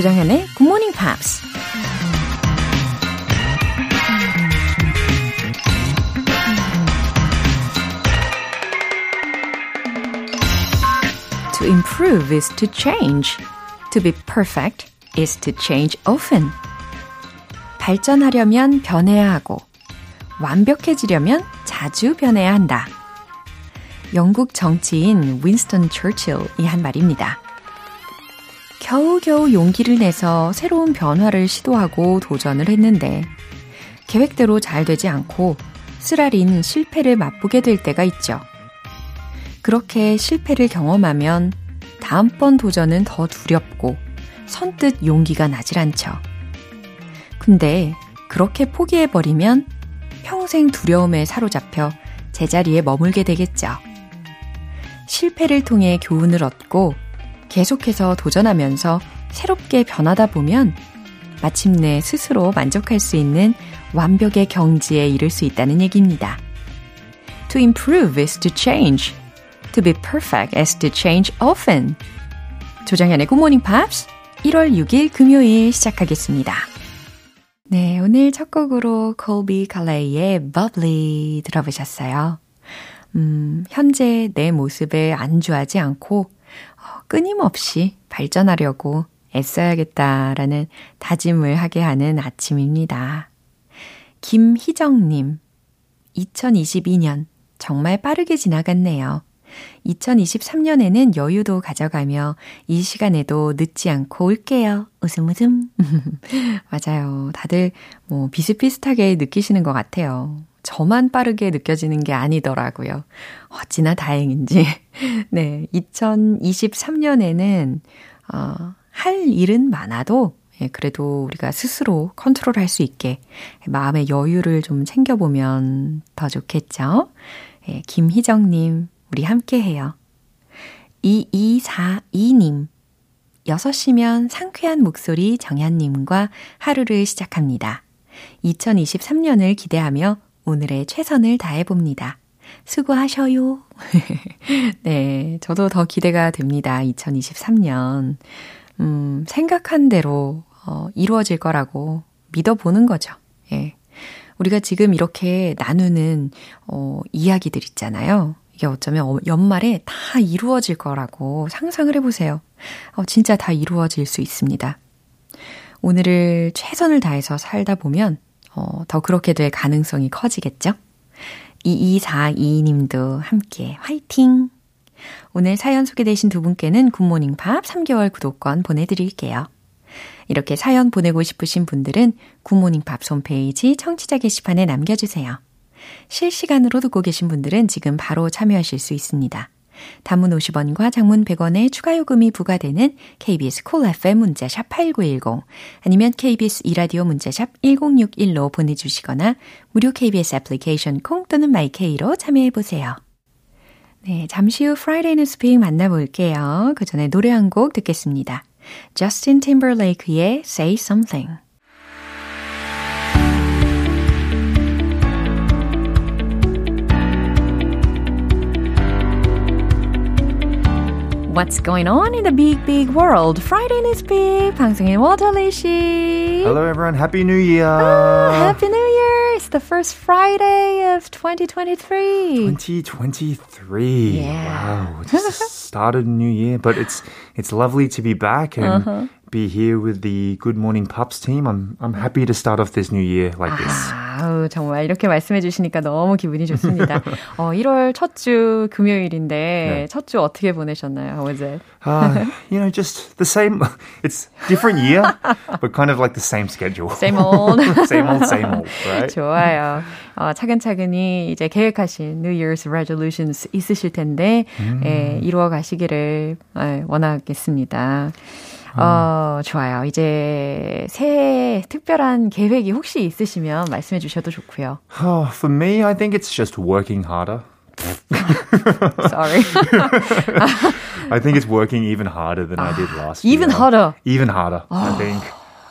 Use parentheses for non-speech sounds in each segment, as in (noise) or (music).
조장현의 Good Morning Pops. To improve is to change. To be perfect is to change often. 발전하려면 변해야 하고, 완벽해지려면 자주 변해야 한다. 영국 정치인 윈스턴 처칠이 한 말입니다. 겨우겨우 용기를 내서 새로운 변화를 시도하고 도전을 했는데, 계획대로 잘 되지 않고 쓰라린 실패를 맛보게 될 때가 있죠. 그렇게 실패를 경험하면 다음번 도전은 더 두렵고 선뜻 용기가 나질 않죠. 근데 그렇게 포기해버리면 평생 두려움에 사로잡혀 제자리에 머물게 되겠죠. 실패를 통해 교훈을 얻고 계속해서 도전하면서 새롭게 변하다 보면 마침내 스스로 만족할 수 있는 완벽의 경지에 이를 수 있다는 얘기입니다. To improve is to change. To be perfect is to change often. 조정현의 Good Morning Pops 1월 6일 금요일 시작하겠습니다. 네, 오늘 첫 곡으로 콜비 칼레이의 Bubbly 들어보셨어요. 음, 현재 내 모습에 안주하지 않고 어, 끊임없이 발전하려고 애써야겠다라는 다짐을 하게 하는 아침입니다. 김희정님, 2022년 정말 빠르게 지나갔네요. 2023년에는 여유도 가져가며 이 시간에도 늦지 않고 올게요. 웃음 웃음. (laughs) 맞아요. 다들 뭐 비슷비슷하게 느끼시는 것 같아요. 저만 빠르게 느껴지는 게 아니더라고요. 어찌나 다행인지. (laughs) 네. 2023년에는, 어, 할 일은 많아도, 예, 그래도 우리가 스스로 컨트롤 할 수 있게 마음의 여유를 좀 챙겨보면 더 좋겠죠? 예, 김희정님, 우리 함께 해요. 2242님, 6시면 상쾌한 목소리 정현님과 하루를 시작합니다. 2023년을 기대하며 오늘의 최선을 다해봅니다. 수고하셔요. (laughs) 네, 저도 더 기대가 됩니다. 2023년. 음, 생각한 대로, 어, 이루어질 거라고 믿어보는 거죠. 예. 우리가 지금 이렇게 나누는, 어, 이야기들 있잖아요. 이게 어쩌면 연말에 다 이루어질 거라고 상상을 해보세요. 어, 진짜 다 이루어질 수 있습니다. 오늘을 최선을 다해서 살다 보면 어, 더 그렇게 될 가능성이 커지겠죠? 2242님도 함께 화이팅! 오늘 사연 소개되신 두 분께는 굿모닝 팝 3개월 구독권 보내드릴게요. 이렇게 사연 보내고 싶으신 분들은 굿모닝 팝 홈페이지 청취자 게시판에 남겨주세요. 실시간으로 듣고 계신 분들은 지금 바로 참여하실 수 있습니다. 단문 50원과 장문 100원의 추가 요금이 부과되는 KBS cool FM 문자샵 8910 아니면 KBS 이라디오 문자샵 1061로 보내주시거나 무료 KBS 애플리케이션 콩 또는 마이케이로 참여해 보세요. 네, 잠시 후 Friday Newspeak 만나볼게요. 그 전에 노래 한 곡 듣겠습니다. Justin Timberlake의 Say Something What's going on in the big, big world? Friday is big. 방송인 워터리 씨. Hello, everyone. Happy New Year. Oh, Happy New Year. It's the first Friday of 2023. 2023. Yeah. Wow. Just started a new year, but it's it's lovely to be back and uh-huh. Be here with the Good Morning Pops team. I'm I'm happy to start off this new year like this. 아우, 정말 이렇게 말씀해 주시니까 너무 기분이 좋습니다. 어, 1월 첫 주 금요일인데 네. 첫주 어떻게 보내셨나요? It? Uh, you know, just the same. It's different year, but kind of like the same schedule. Same old. same old, same old, right? 좋아요. 어, 차근차근히 이제 계획하신 New Year's resolutions 있으실 텐데 음. 예, 이루어 가시기를 예, 원하겠습니다. 어, 좋아요. 이제 새해 특별한 계획이 혹시 있으시면 말씀해 주셔도 좋고요. Oh, for me, I think it's just working harder. (laughs) Sorry. (laughs) I think it's working even harder than I did last even year. Even harder. Even harder. Oh. I think.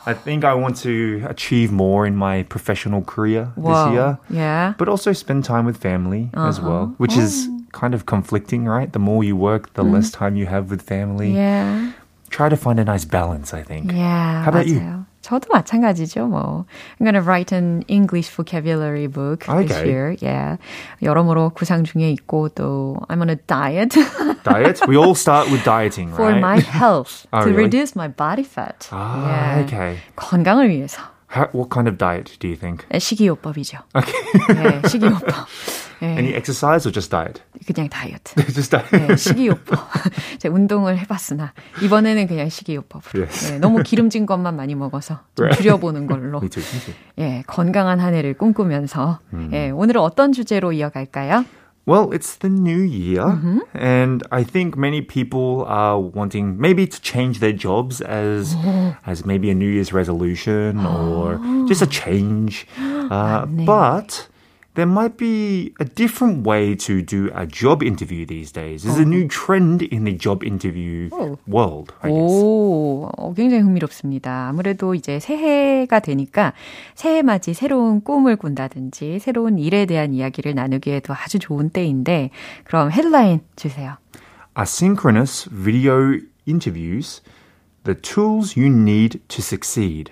I think I want to achieve more in my professional career Whoa. this year. Yeah. But also spend time with family uh-huh. as well, which oh. is kind of conflicting, right? The more you work, the mm. less time you have with family. Yeah. try to find a nice balance, I think. Yeah. How about 맞아요. you? 저도 마찬가지죠, 뭐. I'm gonna write an English vocabulary book this Okay. year. Yeah. 여러모로 구상 중에 있고 또 I'm on a diet (laughs) Diet? We all start with dieting, for right? my health (laughs) Oh, to really? reduce my body fat. Ah, Yeah. okay. 건강을 위해서. How, what kind of diet do you think? 식이요법이죠. Okay. 네, (laughs) 식이요법. 네, Any exercise or just diet? 그냥 다이어트. (laughs) just diet. 네, 식이요법. (laughs) 제가 운동을 해봤으나 이번에는 그냥 식이요법으로. Yes. 네, 너무 기름진 것만 많이 먹어서 좀 Right. 줄여보는 걸로. Me (laughs) too. Me too. 예, 건강한 한 해를 꿈꾸면서 음. 예, 오늘은 어떤 주제로 이어갈까요? Well, it's the new year, Mm-hmm. and I think many people are wanting maybe to change their jobs as Oh. as maybe a New Year's resolution or (gasps) just a change. (gasps) Uh, 맞네. but there might be a different way to do a job interview these days. There's a new trend in the job interview Oh. world, I guess. 오, 어, 굉장히 흥미롭습니다. 아무래도 이제 새해가 되니까 새해 맞이 새로운 꿈을 꾼다든지 새로운 일에 대한 이야기를 나누기에도 아주 좋은 때인데 그럼 헤드라인 주세요. Asynchronous video interviews, the tools you need to succeed.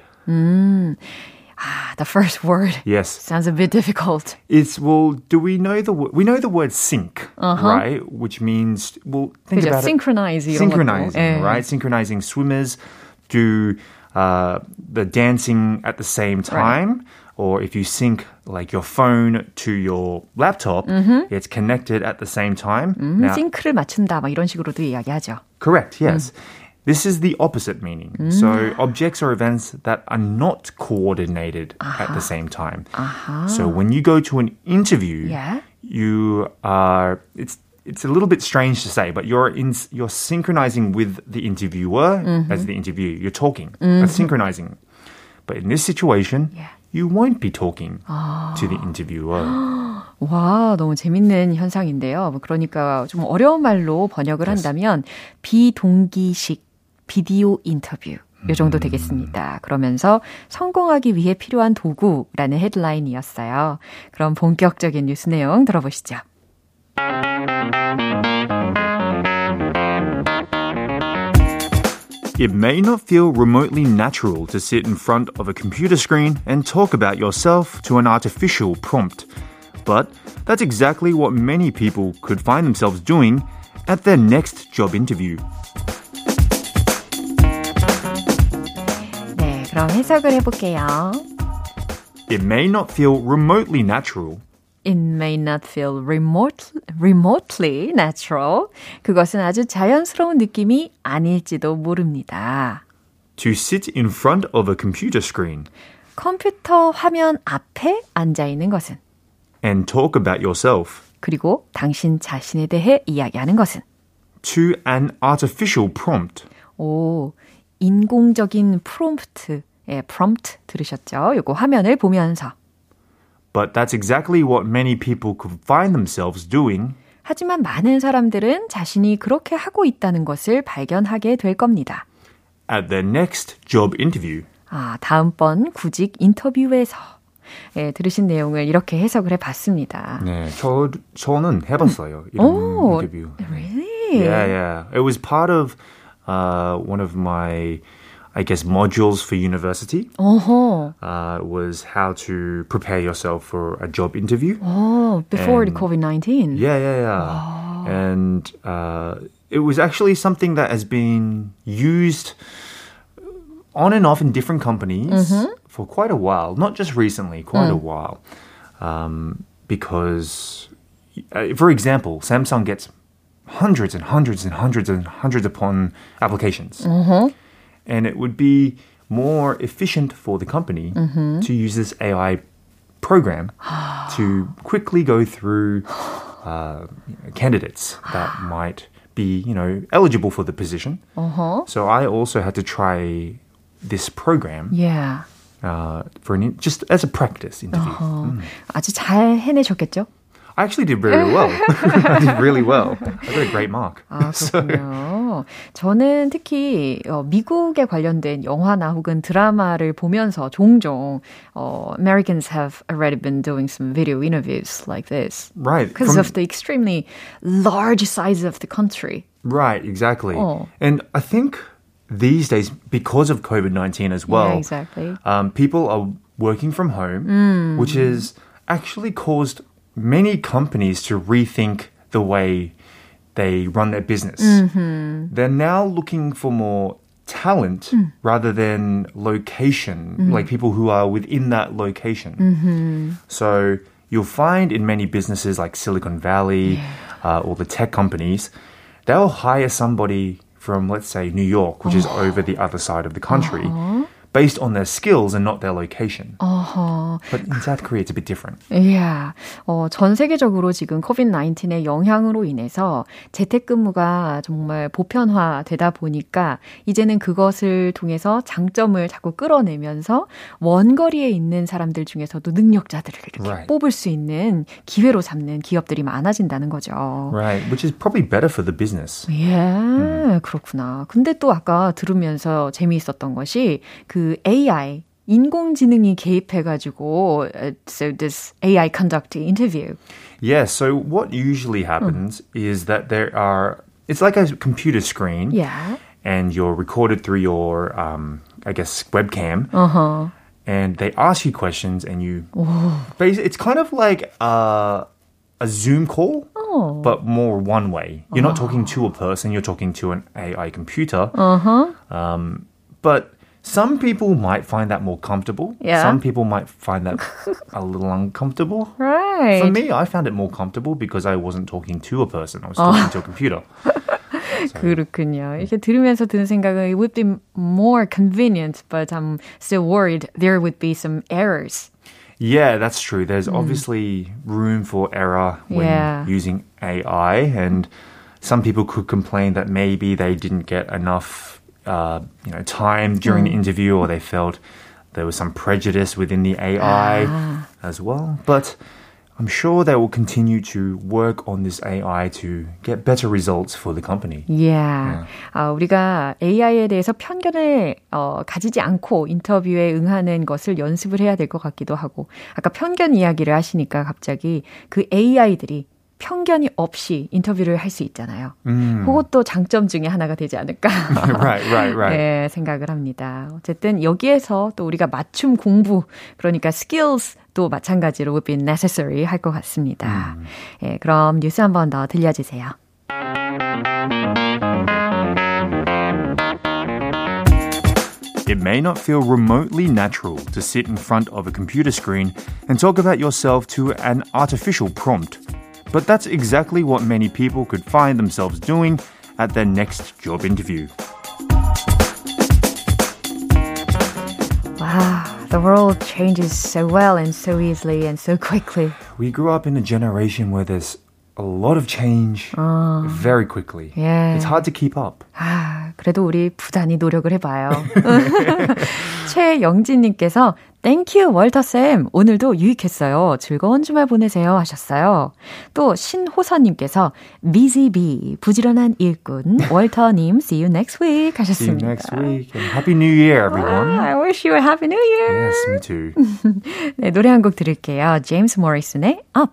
아, the first word Yes. sounds a bit difficult. It's well. Do we know the wo- we know the word sync, right? Which means well, think 그죠? about synchronize it. 이런 Synchronizing, 것도. 예. right? Synchronizing swimmers do uh, the dancing at the same time. Or if you sync like your phone to your laptop, it's connected at the same time. 음, Now, 싱크를 맞춘다 막 이런 식으로도 이야기하죠. Correct, yes. This is the opposite meaning. So objects or events that are not coordinated at the same time. So when you go to an interview, Yeah. you are it's it's a little bit strange to say, but you're in you're synchronizing with the interviewer as the interview. You're talking, that's synchronizing. But in this situation, Yeah. you won't be talking to the interviewer. (gasps) 와, 너무 재밌는 현상인데요. 뭐 그러니까 좀 어려운 말로 번역을 Yes. 한다면 비동기식 비디오 인터뷰. 요 정도 되겠습니다. 그러면서 성공하기 위해 필요한 도구라는 헤드라인이었어요. 그럼 본격적인 뉴스 내용 들어보시죠. It may not feel remotely natural to sit in front of a computer screen and talk about yourself to an artificial prompt. But that's exactly what many people could find themselves doing at their next job interview. 그럼 해석을 해볼게요. It may not feel remotely natural. It may not feel remote, remotely natural. 그것은 아주 자연스러운 느낌이 아닐지도 모릅니다. To sit in front of a computer screen 컴퓨터 화면 앞에 앉아 있는 것은 and talk about yourself 그리고 당신 자신에 대해 이야기하는 것은 to an artificial prompt. 오 인공적인 프롬프트 예, 프롬프트 들으셨죠? 요거 화면을 보면서 But that's exactly what many people could find themselves doing 하지만 많은 사람들은 자신이 그렇게 하고 있다는 것을 발견하게 될 겁니다. at their next job interview. 아, 다음번 구직 인터뷰에서 예, 들으신 내용을 이렇게 해석을 해봤습니다. 네, 저 저는 해봤어요 이런 오, 인터뷰. really? Yeah, yeah. It was part of uh, one of my, I guess, modules for university uh-huh. uh, was how to prepare yourself for a job interview. Oh, before and, the COVID 19? Yeah, yeah, yeah. And uh, it was actually something that has been used on and off in different companies mm-hmm. for quite a while, not just recently, quite mm. a while. Um, because, uh, for example, Samsung gets hundreds and hundreds and hundreds and hundreds upon applications. Mm-hmm And it would be more efficient for the company to use this AI program (gasps) to quickly go through uh, candidates that (gasps) might be, you know, eligible for the position. 어허. So I also had to try this program Yeah. uh, for an in- just as a practice interview. Mm. 아주 잘 해내셨겠죠? I actually did very well. I (laughs) did really well. I got a great mark. (laughs) 아, 그렇군요. 저는 특히 어, 미국에 관련된 영화나 혹은 드라마를 보면서 종종 어, Americans have already been doing some video interviews like this Right. because from- of the extremely large size of the country. Right, exactly. Oh. And I think these days, because of COVID 19 as well, yeah, exactly. um, people are working from home, Mm. which has actually caused many companies to rethink the way they run their business. Mm-hmm. They're now looking for more talent Mm. rather than location, like people who are within that location. Mm-hmm. So you'll find in many businesses like Silicon Valley uh, or the tech companies, they'll hire somebody from, let's say, New York, which is over the other side of the country, based on their skills and not their location. 어허. But in South Korea, it's a bit different. Yeah. 어, 전 세계적으로 지금 코비드-19의 영향으로 인해서 재택근무가 정말 보편화되다 보니까 이제는 그것을 통해서 장점을 자꾸 끌어내면서 원거리에 있는 사람들 중에서도 능력자들을 이렇게 Right. 뽑을 수 있는 기회로 잡는 기업들이 많아진다는 거죠. Right, which is probably better for the business. 예, 그렇구나. 근데 또 아까 들으면서 재미있었던 것이 그 AI, 인공지능이 개입해가지고, uh, so this AI conduct the interview. Yeah, so what usually happens is that there are, it's like a computer screen. Yeah. and you're recorded through your, um, I guess, webcam. Uh huh. And they ask you questions, and you. Basically, it's kind of like uh, a Zoom call, Oh. but more one way. You're not talking to a person, you're talking to an AI computer. Uh huh. Um, but some people might find that more comfortable. Yeah. Some people might find that (laughs) a little uncomfortable. Right. For me, I found it more comfortable because I wasn't talking to a person, I was talking to a computer. (laughs) 그렇군요. 이렇게 들으면서 드는 생각은 it would be more convenient, but I'm still worried there would be some errors. Yeah, that's true. There's obviously room for error when Yeah. using AI, and some people could complain that maybe they didn't get enough, uh, you know, time during the interview, or they felt there was some prejudice within the AI as well. But I'm sure they will continue to work on this AI to get better results for the company. Yeah. 아, 우리가 AI에 대해서 편견을 어, 가지지 않고 인터뷰에 응하는 것을 연습을 해야 될 것 같기도 하고, 아까 편견 이야기를 하시니까 갑자기 그 AI들이 편견이 없이 인터뷰를 할 수 있잖아요. 그것도 장점 중에 하나가 되지 않을까. right, right, right. 네, 생각을 합니다. 어쨌든 여기에서 또 우리가 맞춤 공부, 그러니까 skills도 마찬가지로 would be necessary 할 것 같습니다. 예, 그럼 뉴스 한 번 더 들려주세요. It may not feel remotely natural to sit in front of a computer screen and talk about yourself to an artificial prompt. But that's exactly what many people could find themselves doing at their next job interview. Wow, the world changes so well and so easily and so quickly. We grew up in a generation where there's a lot of change ah. very quickly. Yeah. It's hard to keep up. Ah. 아, 그래도 우리 부단히 노력을 해봐요. 최영진님께서 땡큐 월터쌤 오늘도 유익했어요. 즐거운 주말 보내세요 하셨어요. 또 신호선님께서 BZB 부지런한 일꾼 월터님 see you next week See you 하셨습니다. next week and Happy New Year, everyone. I wish you a happy new year. Yes, me too. 네, 노래 한 곡 들을게요. 제임스 모리슨의 Up.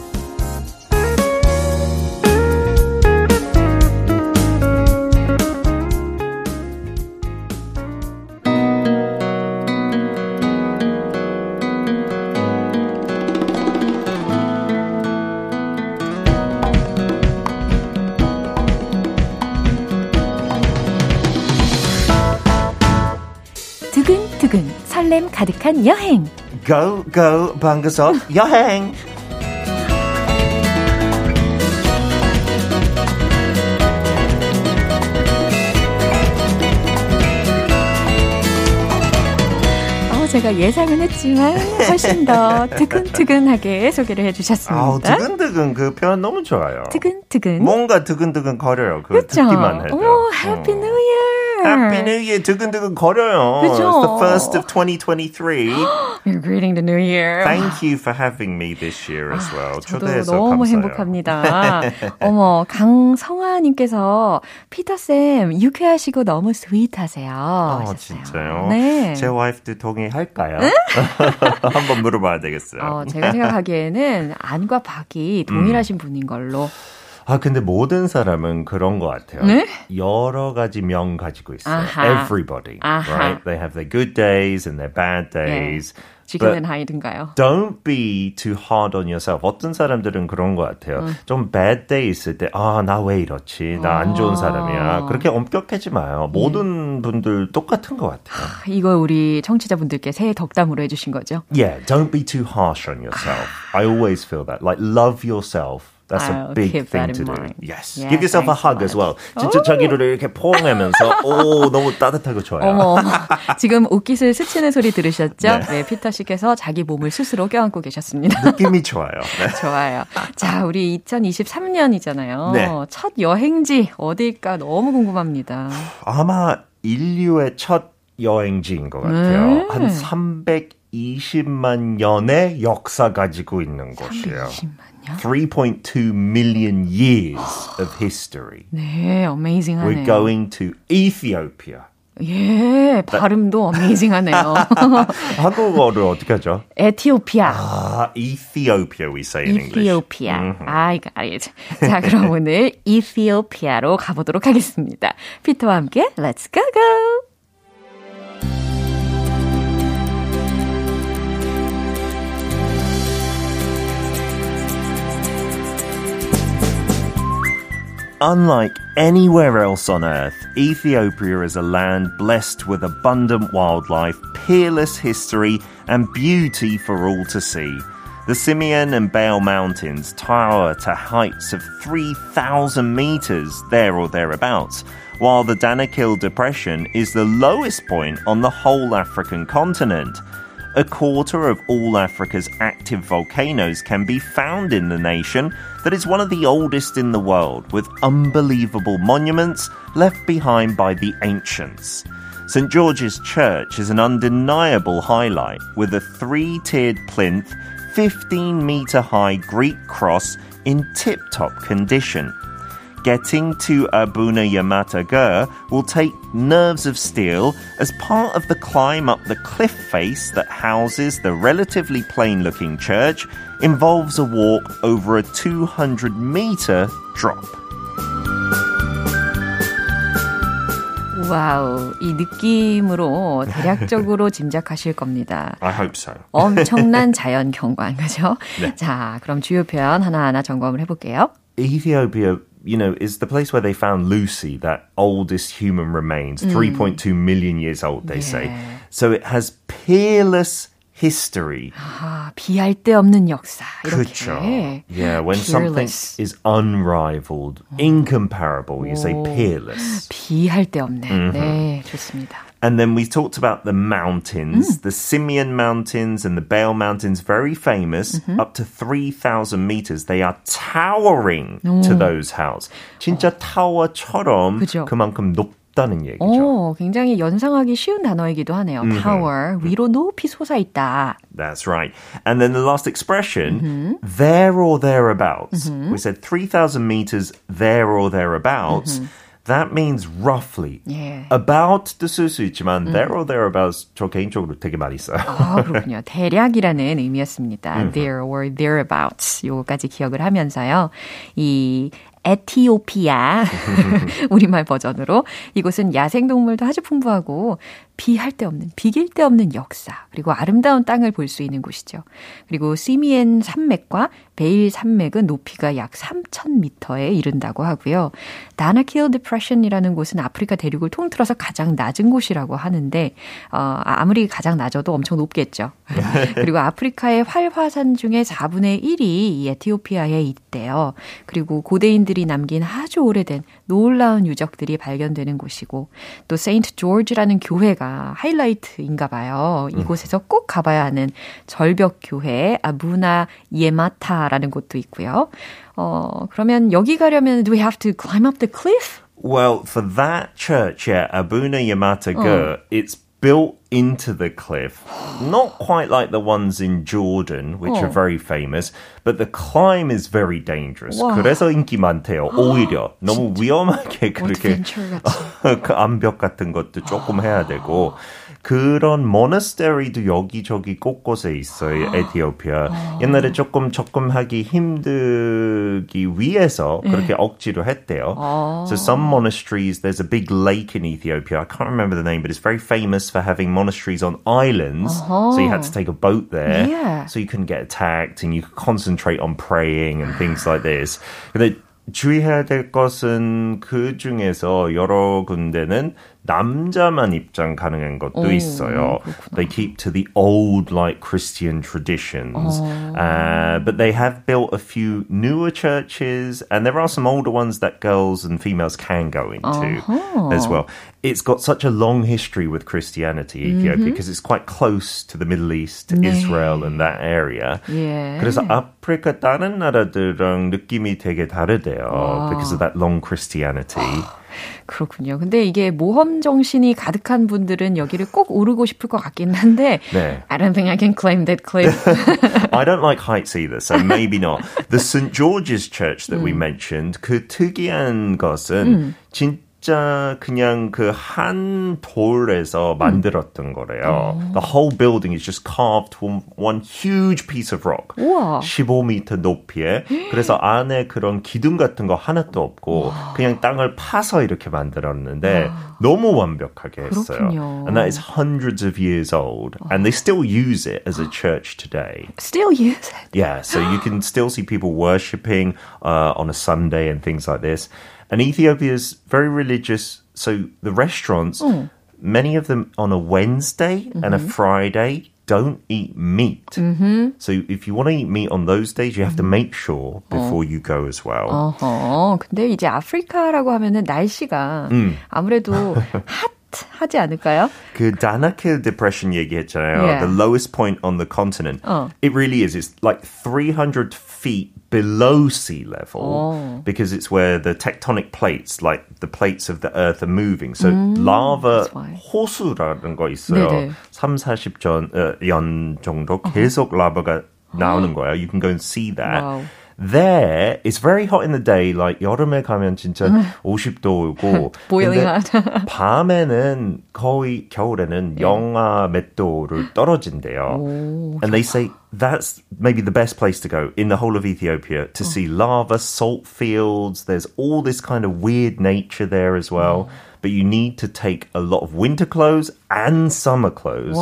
설렘 가득한 여행. Go, go, 방구석 여행. 어, 제가 예상은 했지만 훨씬 더 (laughs) 두근두근하게 소개를 해주셨습니다. 아우, 두근두근 그 표현 너무 좋아요. 두근두근. 뭔가 두근두근 거려요. 그 그렇죠? 듣기만 해도. 오, Happy New Year. Happy New Year. 두근두근 거려요. 그죠? It's the first of 2023. (gasps) You're greeting the new year. Thank you for having me this year as well. 저도 초대해서 너무 감사해요. 행복합니다. (laughs) 어머, 강성아님께서 피터쌤 유쾌하시고 너무 스윗하세요. 아, 하셨어요. 진짜요? 네. 제 와이프도 동의할까요? (laughs) 한번 물어봐야 되겠어요. 어, 제가 생각하기에는 안과 박이 동일하신 분인 걸로. 아, 근데 모든 사람은 그런 것 같아요. 네? 여러 가지 명 가지고 있어요. 아하. Everybody, 아하. right? They have their good days and their bad days. 지금은 But 하이든가요? Don't be too hard on yourself. 어떤 사람들은 그런 것 같아요. 좀 bad day 있을 때, 아, 나 왜 이렇지? 나 안 좋은 사람이야. 그렇게 엄격하지 마요. 모든 분들 똑같은 것 같아요. 이거 우리 청취자분들께 새해 덕담으로 해주신 거죠? Yeah, don't be too harsh on yourself. I always feel that. Like, love yourself. That's I'll a big thing to do. Yes. Yeah, Give yourself a hug as well. 진짜 자기를 이렇게 포옹하면서, (laughs) 오, 너무 따뜻하고 좋아요. 어머, 지금 옷깃을 스치는 소리 들으셨죠? 네. 네, 피터 씨께서 자기 몸을 스스로 껴안고 계셨습니다. (laughs) 느낌이 좋아요. 네. (laughs) 좋아요. 자, 우리 2023년이잖아요. 네. 첫 여행지 어딜까 너무 궁금합니다. 아마 인류의 첫 여행지인 것 같아요. 네. 한 320만 년의 역사 가지고 있는 곳이에요. 10만요? 3.2 million years of history. 네, We're 어메이징하네요. going to Ethiopia. 예, 발음도 어메이징하네요. (laughs) 한국어를 어떻게 하죠? 에티오피아. 아, Ethiopia we say in English. 이티오피아. I got it. 자, 그럼 (laughs) 오늘 이티오피아로 가보도록 하겠습니다. 피터와 함께 Let's go go! Unlike anywhere else on earth, Ethiopia is a land blessed with abundant wildlife, peerless history, and beauty for all to see. The Simeon and Bale Mountains tower to heights of 3,000 meters, there or thereabouts, while the Danakil Depression is the lowest point on the whole African continent. A quarter of all Africa's active volcanoes can be found in the nation that is one of the oldest in the world, with unbelievable monuments left behind by the ancients. St. George's Church is an undeniable highlight, with a three tiered plinth, 15 metre high Greek cross in tip top condition. Getting to Abuna Yamata Gur will take nerves of steel as part of the climb up the cliff face that houses the relatively plain looking church involves a walk over a 200 meter drop. 와우, 이 느낌으로 (laughs) 대략적으로 짐작하실 겁니다. I hope so. 엄청난 자연 (laughs) 경관, 그죠? 네. 자, 그럼 주요 표현 하나하나 점검을 해볼게요. Ethiopia, you know, is the place where they found Lucy, that oldest human remains, 3.2 million years old, they say. Yeah. So it has peerless history. 아, 비할 데 없는 역사. 이렇게. 그렇죠. Yeah, when something Peerless. is unrivaled, incomparable, you say peerless. (gasps) 비할 데 없네. 네, 좋습니다. And then we talked about the mountains, the Simeon Mountains and the Bale Mountains, very famous, up to 3,000 meters. They are towering to those houses. 진짜 타워처럼 그죠. 그만큼 높다는 얘기죠. 오, 굉장히 연상하기 쉬운 단어이기도 하네요. Tower, 위로 높이 솟아있다. That's right. And then the last expression, there or thereabouts. We said 3,000 meters there or thereabouts. That means roughly. 예. About도 쓸 수 있지만 there or thereabouts 저 개인적으로 되게 많이 써요. 아, 그렇군요. (laughs) 대략이라는 의미였습니다. There or thereabouts. 요거까지 기억을 하면서요. 이 에티오피아 (laughs) (laughs) 우리말 버전으로 이곳은 야생동물도 아주 풍부하고 비할 데 없는 비길 데 없는 역사 그리고 아름다운 땅을 볼 수 있는 곳이죠. 그리고 시미엔 산맥과 베일 산맥은 높이가 약 3,000m에 이른다고 하고요. 다나킬 Depression이라는 곳은 아프리카 대륙을 통틀어서 가장 낮은 곳이라고 하는데 어, 아무리 가장 낮아도 엄청 높겠죠. (laughs) 그리고 아프리카의 활화산 중에 4분의 1이 이 에티오피아에 있대요. 그리고 고대인들이 남긴 아주 오래된 놀라운 유적들이 발견되는 곳이고 또 세인트 조지라는 교회가 하이라이트인가 봐요. 이곳에서 꼭 가봐야 하는 절벽 교회 아부나 예마타라는 곳도 있고요. 어, 그러면 여기 가려면 do we have to climb up the cliff? Well, for that church, yeah, Abuna Yamata Gur, it's built into the cliff. Not quite like the ones in Jordan, which are very famous, but the climb is very dangerous. 와. 그래서 인기 많대요. (gasps) 오히려 너무 위험하게 그렇게 어드벤처 같이. (laughs) 그 암벽 같은 것도 조금 해야 되고 그런 모나스테리도 여기저기 곳곳에 있어요. 에티오피아. 옛날에 조금 접근하기 힘들기 위해서 그렇게 억지로 했대요. So some monasteries, there's a big lake in Ethiopia. I can't remember the name, but it's very famous for having monasteries on islands. So you had to take a boat there. Yeah. So you couldn't get attacked and you could concentrate on praying and things like this. 근데 주의해야 될 것은 그 중에서 여러 군데는 남자만 입장 가능한 것도 있어요. They keep to the old like Christian traditions. Uh, but they have built a few newer churches and there are some older ones that girls and females can go into as well. It's got such a long history with Christianity, Ethiopia, because it's quite close to the Middle East, Israel and that area. 예. 그래서 아프리카 다른 나라들랑 느낌이 되게 다르대요. Because of that long Christianity. 그렇군요. 근데 이게 모험 정신이 가득한 분들은 여기를 꼭 오르고 싶을 것 같긴 한데 네. I don't think I can claim that cliff. I don't like heights either, so maybe not. The St. George's Church that we mentioned, 그 특이한 것은 진 짜 그냥 그 한 돌에서 만들었던 거래요. The whole building is just carved from one huge piece of rock. 우와. 15m 높이에. 그래서 안에 그런 기둥 같은 거 하나도 없고 그냥 땅을 파서 이렇게 만들었는데 너무 완벽하게 했어요. 그렇군요. And that is hundreds of years old. And they still use it as a church today. Still use it. Yeah, so you can still see people worshipping uh, on a Sunday and things like this. And Ethiopia is very religious. So the restaurants, many of them on a Wednesday and a Friday don't eat meat. So if you want to eat meat on those days, you have to make sure before you go as well. 어허. 근데 이제 아프리카라고 하면은 날씨가 아무래도 (laughs) 핫하지 않을까요? 그 Danakil Depression 얘기했잖아요. Yeah. The lowest point on the continent. 어. It really is. It's like 300 feet below sea level 어. because it's where the tectonic plates, like the plates of the earth, are moving. So lava that's why. 호수라는 거 있어요. 네네. 3, 40전 어, 연 정도 계속 라바가 나오는 거예요. You can go and see that. Wow. There, it's very hot in the day. Like 여름에 가면 진짜 50도 오고 Boiling 근데 hot. 밤에는 거의 겨울에는 영하 몇 도를 떨어진대요. And they say that's maybe the best place to go in the whole of Ethiopia to see lava, salt fields. There's all this kind of weird nature there as well. But you need to take a lot of winter clothes and summer clothes.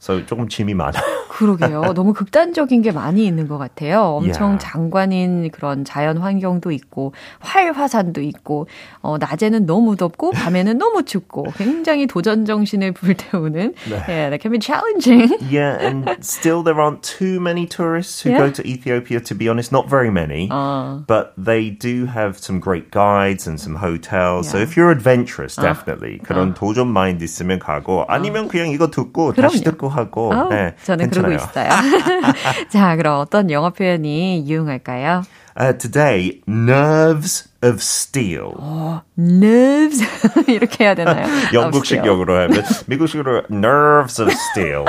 So 조금 짐이 많아요. 그러게요. 너무 극단적인 게 많이 있는 것 같아요. 엄청 Yeah. 장관인 그런 자연 환경도 있고, 활화산도 있고, 어, 낮에는 너무 덥고, 밤에는 너무 춥고, 굉장히 도전 정신을 불태우는, yeah, that can be challenging. Yeah, and still there aren't too many tourists who Yeah. go to Ethiopia, to be honest, not very many. But they do have some great guides and some hotels. So Yeah. if you're adventurous, definitely. 그런 도전 마인드 있으면 가고, 아니면 그냥 이거 듣고, 다시 그럼요. 듣고 하고, 아우, 네, 저는 그러고 괜찮아요. 있어요. (laughs) 자, 그럼 어떤 영어 표현이 유용할까요? Uh, today, nerves of steel. nerves (laughs) 이렇게 해야 되나요? (laughs) 영국식. 영어로 하면, 미국식으로 nerves of steel.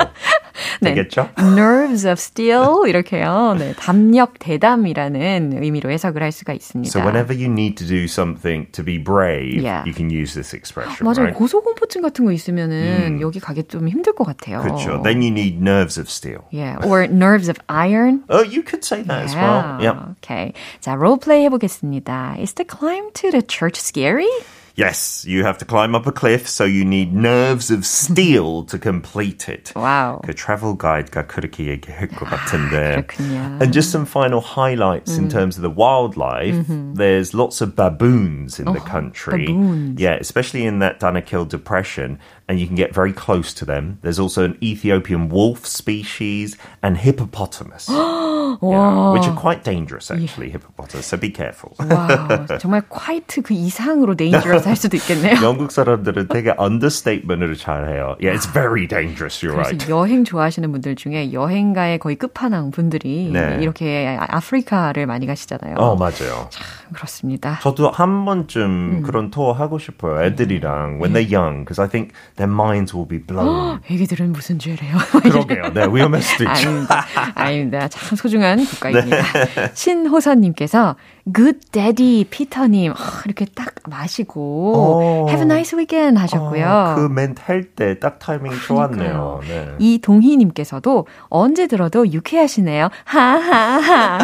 네. 되겠죠? nerves of steel 이렇게요. 네, 담력 대담이라는 의미로 해석을 할 수가 있습니다. So whenever you need to do something to be brave, Yeah. you can use this expression, 맞아요. right? 고소공포증 같은 거 있으면은 여기 가기 좀 힘들 것 같아요. 그렇죠. Then you need nerves of steel. Yeah, or nerves of iron. Oh, you could say that as well. Yeah. Okay. 자, 롤플레이 해보겠습니다. Is the climb to the church scary? Yes, you have to climb up a cliff, so you need nerves of steel to complete it. 와우. 그 travel guide가 그렇게 얘기할 것 같은데. 그렇군요. And just some final highlights in terms of the wildlife. There's lots of baboons in the country. baboons. Yeah, especially in that Danakil Depression, and you can get very close to them. There's also an Ethiopian wolf species and hippopotamus. (gasps) yeah, which are quite dangerous actually, hippopotamus. So be careful. 와, 정말 quite 그 이상으로 dangerous 할 수도 있겠네요. (laughs) 영국 사람들은 되게 understatement을 잘해요. Yeah, it's very dangerous. You're right. 여행 좋아하시는 분들 중에 여행가의 거의 끝판왕 분들이 네. 이렇게 아프리카를 많이 가시잖아요. 어, 맞아요. 참 그렇습니다. 저도 한 번쯤 음. 그런 투어 하고 싶어요. 애들이랑 when they're young, because I think their minds will be blown. (gasps) 애기들은 무슨 죄래요? 그러게요. 네, 위험할 수도 있죠. 아닙니다. 아닙니다. 참 소중한 국가입니다. (laughs) 네. 신호선님께서 Good Daddy 피터님 이렇게 딱 마시고 오. Have a nice weekend 하셨고요. 어, 그 멘트 할 때 딱 타이밍이 좋았네요. 네. 이동희님께서도 언제 들어도 유쾌하시네요. 하하하.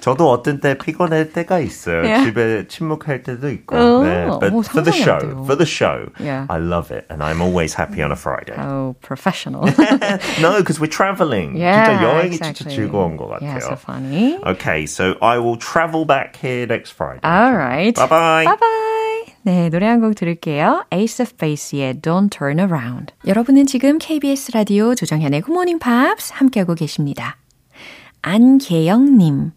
저도 어떤 때 피곤할 때가 있어요. Yeah. 집에 침묵할 때도 있고. 어, 네. But 오, for the show, for the show, yeah. I love it, and I'm always happy on a Friday. Oh, professional. no, because we're traveling. Yeah, 진짜 여행이 exactly. 진짜 즐거운 것 같아요. Yeah, so funny. Okay, so I will travel back here next Friday. All right. Bye bye. Bye bye. 네, 노래 한 곡 들을게요. Ace of Base의 Don't Turn Around. 여러분은 지금 KBS 라디오 조정현의 Good Morning Pops 함께하고 계십니다. 안계영님.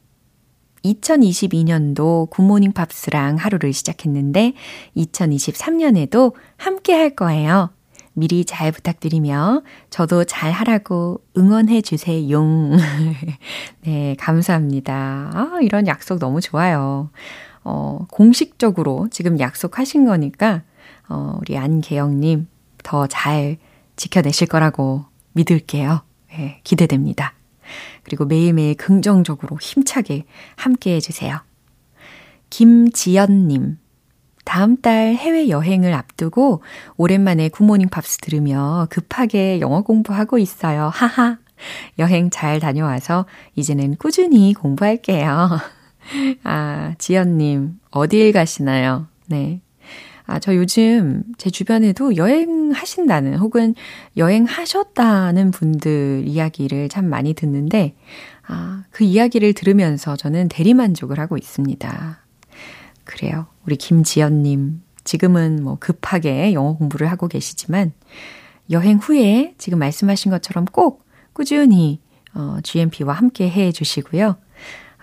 2022년도 굿모닝 팝스랑 하루를 시작했는데 2023년에도 함께 할 거예요. 미리 잘 부탁드리며 저도 잘 하라고 응원해 주세요. (laughs) 네, 감사합니다. 아, 이런 약속 너무 좋아요. 어, 공식적으로 지금 약속하신 거니까 어, 우리 안계영 님 더 잘 지켜내실 거라고 믿을게요. 네, 기대됩니다. 그리고 매일매일 긍정적으로 힘차게 함께 해주세요. 김지연님, 다음 달 해외 여행을 앞두고 오랜만에 굿모닝 팝스 들으며 급하게 영어 공부하고 있어요. 하하. 여행 잘 다녀와서 이제는 꾸준히 공부할게요. (laughs) 아, 지연님, 어딜 가시나요? 네. 아, 저 요즘 제 주변에도 여행하신다는 혹은 여행하셨다는 분들 이야기를 참 많이 듣는데, 아, 그 이야기를 들으면서 저는 대리만족을 하고 있습니다. 그래요. 우리 김지연님, 지금은 뭐 급하게 영어 공부를 하고 계시지만, 여행 후에 지금 말씀하신 것처럼 꼭 꾸준히 어, GMP와 함께 해 주시고요.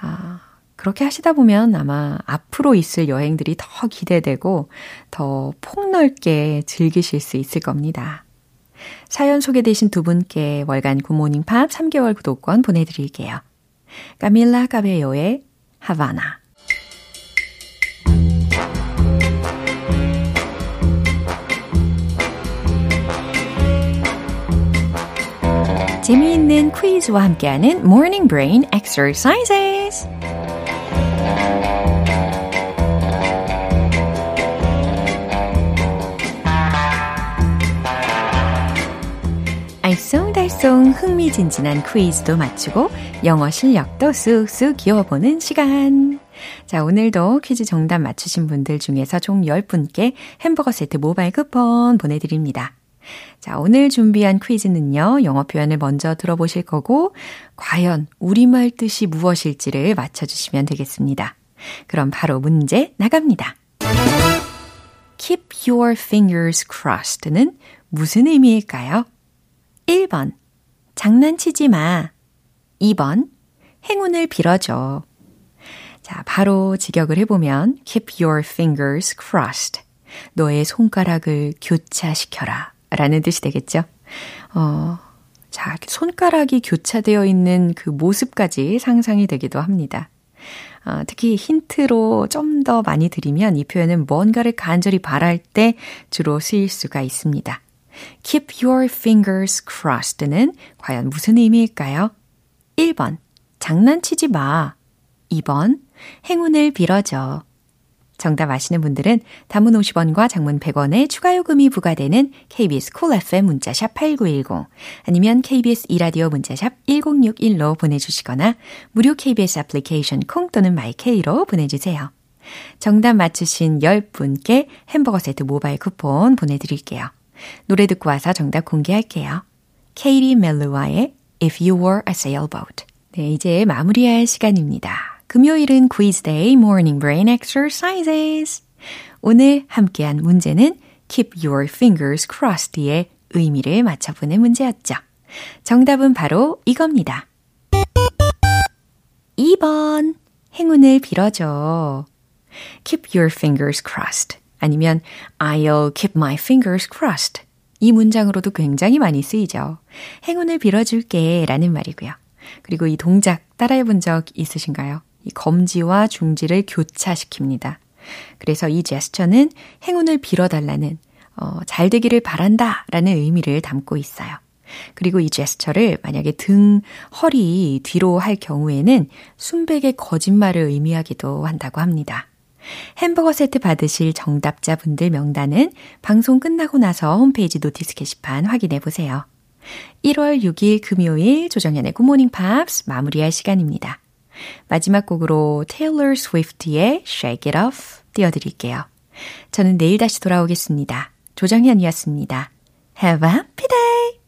아, 그렇게 하시다 보면 아마 앞으로 있을 여행들이 더 기대되고 더 폭넓게 즐기실 수 있을 겁니다. 사연 소개되신 두 분께 월간 굿모닝 팝 3개월 구독권 보내드릴게요. 까밀라 까베요의 하바나 재미있는 퀴즈와 함께하는 Morning Brain Exercises. 알쏭달쏭 흥미진진한 퀴즈도 맞추고 영어 실력도 쑥쑥 키워보는 시간. 자, 오늘도 퀴즈 정답 맞추신 분들 중에서 총 10분께 햄버거 세트 모바일 쿠폰 보내드립니다. 자, 오늘 준비한 퀴즈는요, 영어 표현을 먼저 들어보실 거고, 과연 우리말 뜻이 무엇일지를 맞춰주시면 되겠습니다. 그럼 바로 문제 나갑니다. Keep your fingers crossed는 무슨 의미일까요? 1번, 장난치지 마. 2번, 행운을 빌어줘. 자, 바로 직역을 해보면, keep your fingers crossed. 너의 손가락을 교차시켜라. 라는 뜻이 되겠죠. 어, 자, 손가락이 교차되어 있는 그 모습까지 상상이 되기도 합니다. 어, 특히 힌트로 좀 더 많이 드리면 이 표현은 뭔가를 간절히 바랄 때 주로 쓰일 수가 있습니다. Keep your fingers crossed는 과연 무슨 의미일까요? 1번, 장난치지 마. 2번, 행운을 빌어줘. 정답 아시는 분들은 단문 50원과 장문 100원의 추가 요금이 부과되는 KBS Cool FM 문자샵 8910 아니면 KBS 이라디오 문자샵 1061로 보내주시거나 무료 KBS 애플리케이션 콩 또는 마이케이로 보내주세요. 정답 맞추신 10분께 햄버거 세트 모바일 쿠폰 보내드릴게요. 노래 듣고 와서 정답 공개할게요. Katie Melua의 If You Were a Sailboat. 네, 이제 마무리할 시간입니다. 금요일은 quiz day morning brain exercises. 오늘 함께한 문제는 keep your fingers crossed의 의미를 맞춰보는 문제였죠. 정답은 바로 이겁니다. 2번. 행운을 빌어줘. Keep your fingers crossed. 아니면 I'll keep my fingers crossed. 이 문장으로도 굉장히 많이 쓰이죠. 행운을 빌어줄게 라는 말이고요. 그리고 이 동작 따라해 본 적 있으신가요? 이 검지와 중지를 교차시킵니다. 그래서 이 제스처는 행운을 빌어달라는, 어, 잘 되기를 바란다 라는 의미를 담고 있어요. 그리고 이 제스처를 만약에 등, 허리 뒤로 할 경우에는 순백의 거짓말을 의미하기도 한다고 합니다. 햄버거 세트 받으실 정답자분들 명단은 방송 끝나고 나서 홈페이지 notice 게시판 확인해 보세요. 1월 6일 금요일 조정현의 굿모닝 팝스 마무리할 시간입니다. 마지막 곡으로 테일러 스위프트의 Shake It Off 띄워드릴게요. 저는 내일 다시 돌아오겠습니다. 조정현이었습니다. Have a happy day!